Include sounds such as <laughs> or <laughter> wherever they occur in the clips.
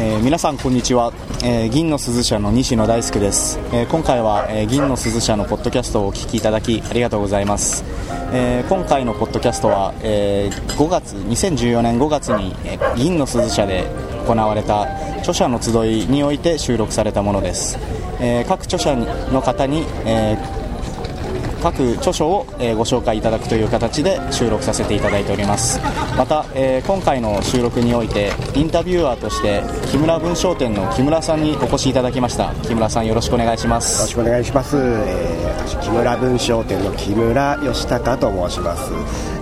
えー、皆さんこんにちは、えー、銀の鈴社の西野大輔です、えー、今回は、え銀の鈴社のポッドキャストをお聞きいただきありがとうございます、え今回のポッドキャストは、え5月2014年5月に、え銀の鈴社で行われた著者の集いにおいて収録されたものです、え各著者の方に、え各著書を、えご紹介いただくという形で収録させていただいております。また、え今回の収録においてインタビュアーとして木村文章店の木村さんにお越しいただきました。木村さんよろしくお願いします。よろしくお願いします、え、私木村文章店の木村義孝と申します、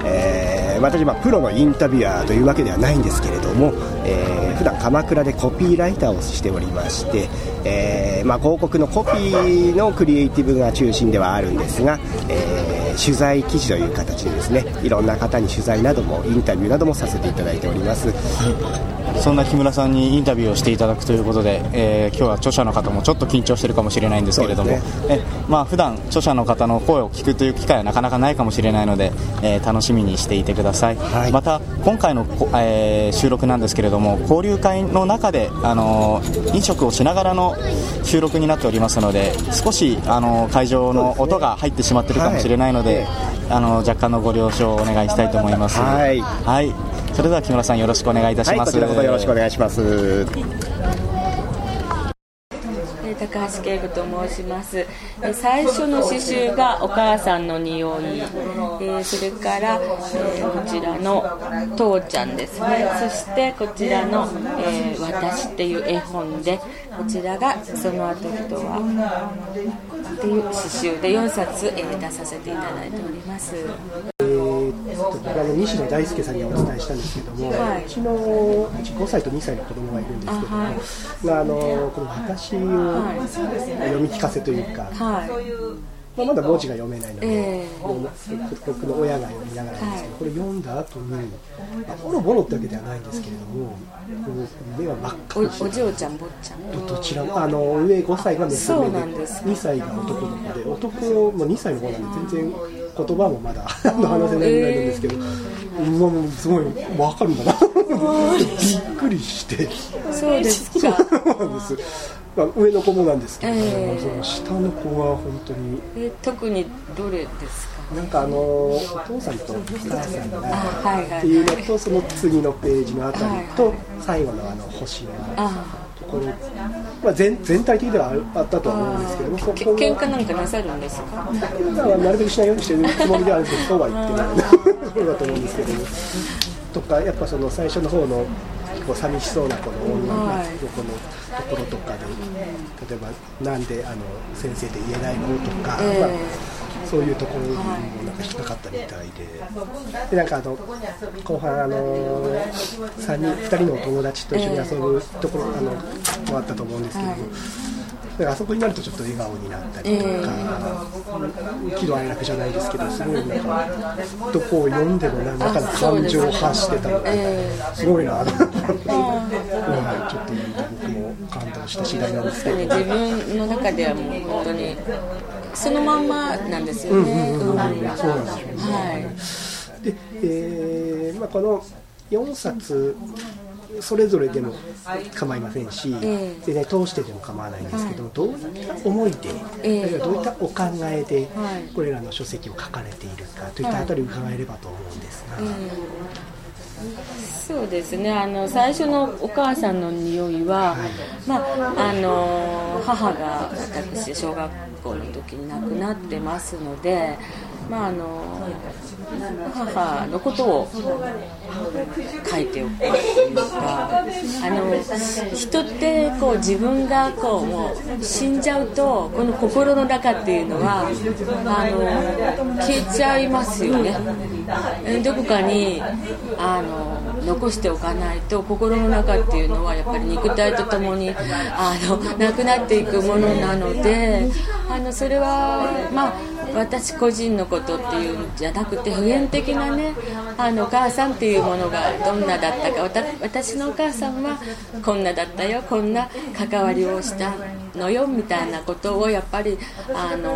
えー、私はプロのインタビュアーというわけではないんですけれども、えー、普段鎌倉でコピーライターをしておりまして、えーまあ、広告のコピーのクリエイティブが中心ではあるんですが、えー、取材記事という形でですねいろんな方に取材などもインタビューなどもさせていただいております、そんな木村さんにインタビューをしていただくということで、えー、今日は著者の方もちょっと緊張しているかもしれないんですけれども、ね、えまあ普段著者の方の声を聞くという機会はなかなかないかもしれないので、えー、楽しみにしていてください、はい、また今回の、えー、収録なんですけれども交流会の中で、あの飲食をしながらの収録になっておりますので少し、あの会場の音が入ってしまっているかもしれないので、はい、あの若干のご了承をお願いしたいと思います。はい、はい。それでは木村さんよろしくお願いいたします、はい、よろしくお願いします。高橋恵子と申します。最初の刺繍がお母さんの匂い、えそれから、えこちらの父ちゃんですね。そしてこちらの、え私っていう絵本でこちらがその後とはっていう刺繍で4冊、え出させていただいております。あの西野大輔さんにお伝えしたんですけども、はい、うちのうち5歳と2歳の子供がいるんですけども、あはい、まあ、あのこの私を読み聞かせというか、はいまあ、まだ文字が読めないので、えー、僕の親が読みながらですけど、これ読んだ後に、まあ、ボロボロってわけではないんですけれども、こう目は真っ赤にしてお嬢ちゃん坊ちゃん。どちらもあの上5歳が娘でで2歳が男の子で男も2歳の方なんで全然言葉もまだ <laughs> 話せないぐらいなんですけど、もうすごい分かるんだな。<laughs> びっくりして。そうですか。そうなんですまあ、上の子もなんですけど、えー、その下の子は本当に、えー、特にどれですか？なんかあのお父さんとお母さんがっていうのとその次のページのあたりと最後のあの星のところまあ、全全体的ではあったとは思うんですけどもそこ喧嘩なんかなさるんですか？なるべくしないようにしてるつもりではあるんですけどそうは言ってない。ところだと思うんですけども。とかやっぱその最初の方のこう寂しそうなこの女の子のところとかで、例えばなんであの先生で言えないのとか、えー、まあ、そういうところにもなんか引っかかったみたいで。でなんかあの後半あの3人2人の友達と一緒に遊ぶところ、あのもあったと思うんですけど。も。あそこになるとちょっと笑顔になったりとか、えー、喜怒哀楽じゃないですけどすごいなんかどこを読んでも何らかの感情を発してたので、すごいなと思って、ちょっと僕も感動した次第なんですけど、自分の中ではもう本当にそのまんまなんですよね。そうなんですよね。はい。で、えー、まあこの4冊それぞれでも構いませんし、えー、全然通してでも構わないんですけど、はい、どういった思いで、えー、どういったお考えで、これらの書籍を書かれているかといったあたり伺えればと思うんですが。そうですね。あの最初のお母さんの匂いは、まあ、あの母が私小学校の時に亡くなってますので、まあ、あの母のことを書いておくというかあの人ってこう自分がこうもう死んじゃうとこの心の中っていうのはあの消えちゃいますよね。どこかにあの残しておかないと心の中っていうのはやっぱり肉体とともにあのなくなっていくものなのであのそれはまあ私個人のことっていうんじゃなくて普遍的なねあのお母さんっていうものがどんなだったか私のお母さんはこんなだったよこんな関わりをした。のよみたいなことをやっぱりあの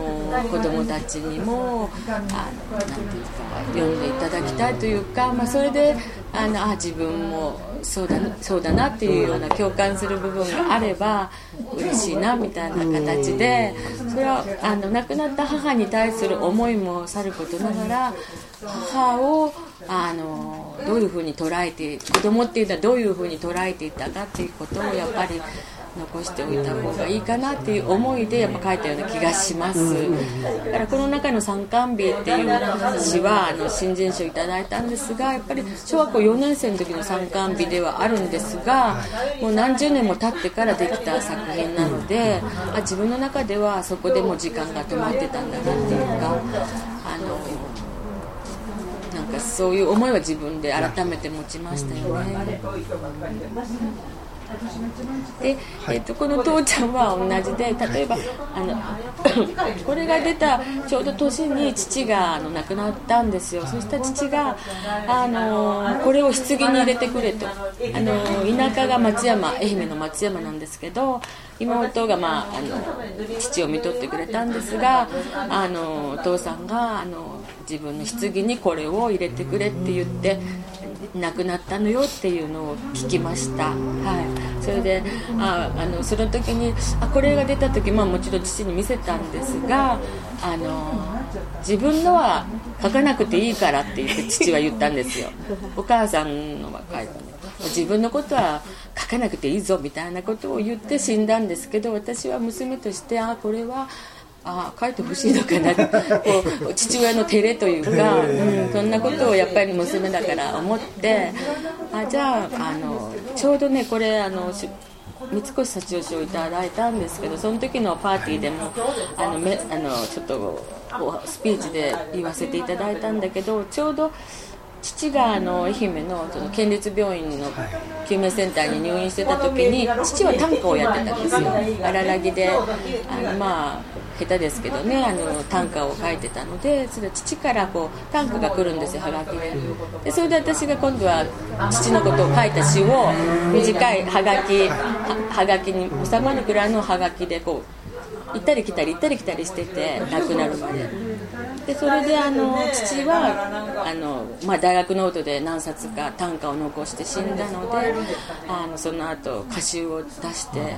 子どもたちにもあのなんていうか読んでいただきたいというか、まあ、それであのあ自分もそうだそうだなっていうような共感する部分があれば嬉しいなみたいな形でそれはあの亡くなった母に対する思いもさることながら母をあのどういうふうに捉えて子供っていうのはどういうふうに捉えていたかっていうことをやっぱり残しておいた方がいいかなっていう思いでやっぱ書いたような気がします。だからこの中の「参観日」っていう詩はあの新人賞いただいたん。ですがやっぱり小学校4年生の時の参観日ではあるん。ですがもう何十年も経ってからできた作品なのであ自分の中ではそこでも時間が止まってたん。だなっていうかあのかそういう思いは自分で改めて持ちましたよね。で、えーと、この父ちゃんは同じで例えばあの <coughs> これが出たちょうど年に父があの亡くなったんですよ。そしたら父があのこれを棺に入れてくれと。あの田舎が松山愛媛の松山なんですけど妹が、まあ、あの父を見とってくれたんですがあのお父さんがあの自分の棺にこれを入れてくれって言って亡くなったのよっていうのを聞きました、はい、それでああのその時にあこれが出た時、まあ、もちろん父に見せたんですがあの自分のは書かなくていいからって言って父は言ったんですよ。お母さんのは書いて自分のことは書かなくていいぞみたいなことを言って死んだんですけど私は娘としてあこれはあ書いてほしいのかな。<laughs> こう父親の照れというか、うん、そんなことをやっぱり娘だから思ってあじゃああのちょうどねこれあの三越幸男賞をいただいたんですけどその時のパーティーでもあのめあのちょっとスピーチで言わせていただいたんだけどちょうど父があの愛媛のその県立病院の救命センターに入院してた時に父は短歌をやってたんですよ。荒らぎであのまあ下手ですけどねあの短歌を書いてたのでそれ父からこう短歌が来るんですよはがきででそれで私が今度は父のことを書いた詩を短いはがきはがきに収まるぐらいのはがきでこう行ったり来たり行ったり来たりしてて亡くなるまで。でそれであの父はあの、まあ、大学ノートで何冊か短歌を残して死んだのであのその後歌集を出して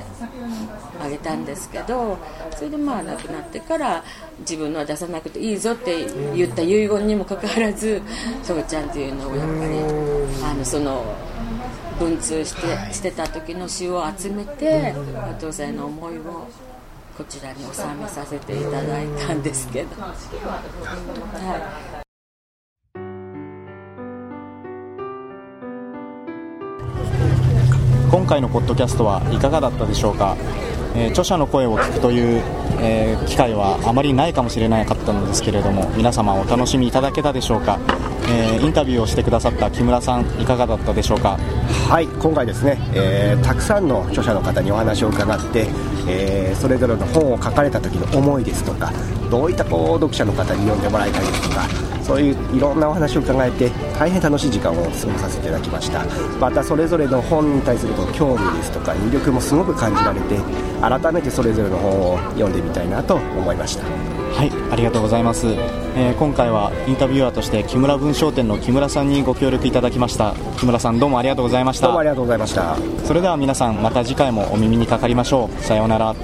あげたんですけどそれでまあ亡くなってから自分のは出さなくていいぞって言った遺言にもかかわらず「父ちゃん」っていうのをやっぱりあのその。文通してしてた時の詩を集めてお父さんへの思いをこちらに収めさせていただいたんですけど、はい。今回のポッドキャストはいかがだったでしょうか、えー、著者の声を聞くという、えー、機会はあまりないかもしれなかったのですけれども皆様お楽しみいただけたでしょうか、えー、インタビューをしてくださった木村さんいかがだったでしょうか？はい今回ですね、えー、たくさんの著者の方にお話を伺って、え、それぞれの本を書かれた時の思いですとかどういったこう読者の方に読んでもらいたいですとかそういういろんなお話を伺えて大変楽しい時間を過ごさせていただきました。またそれぞれの本に対するこう興味ですとか魅力もすごく感じられて改めてそれぞれの本を読んでみたいなと思いました。はいありがとうございます、えー、今回はインタビュアーとして木村文商店の木村さんにご協力いただきました。木村さんどうもありがとうございました。どうもありがとうございました。それでは皆さんまた次回もお耳にかかりましょう。さようなら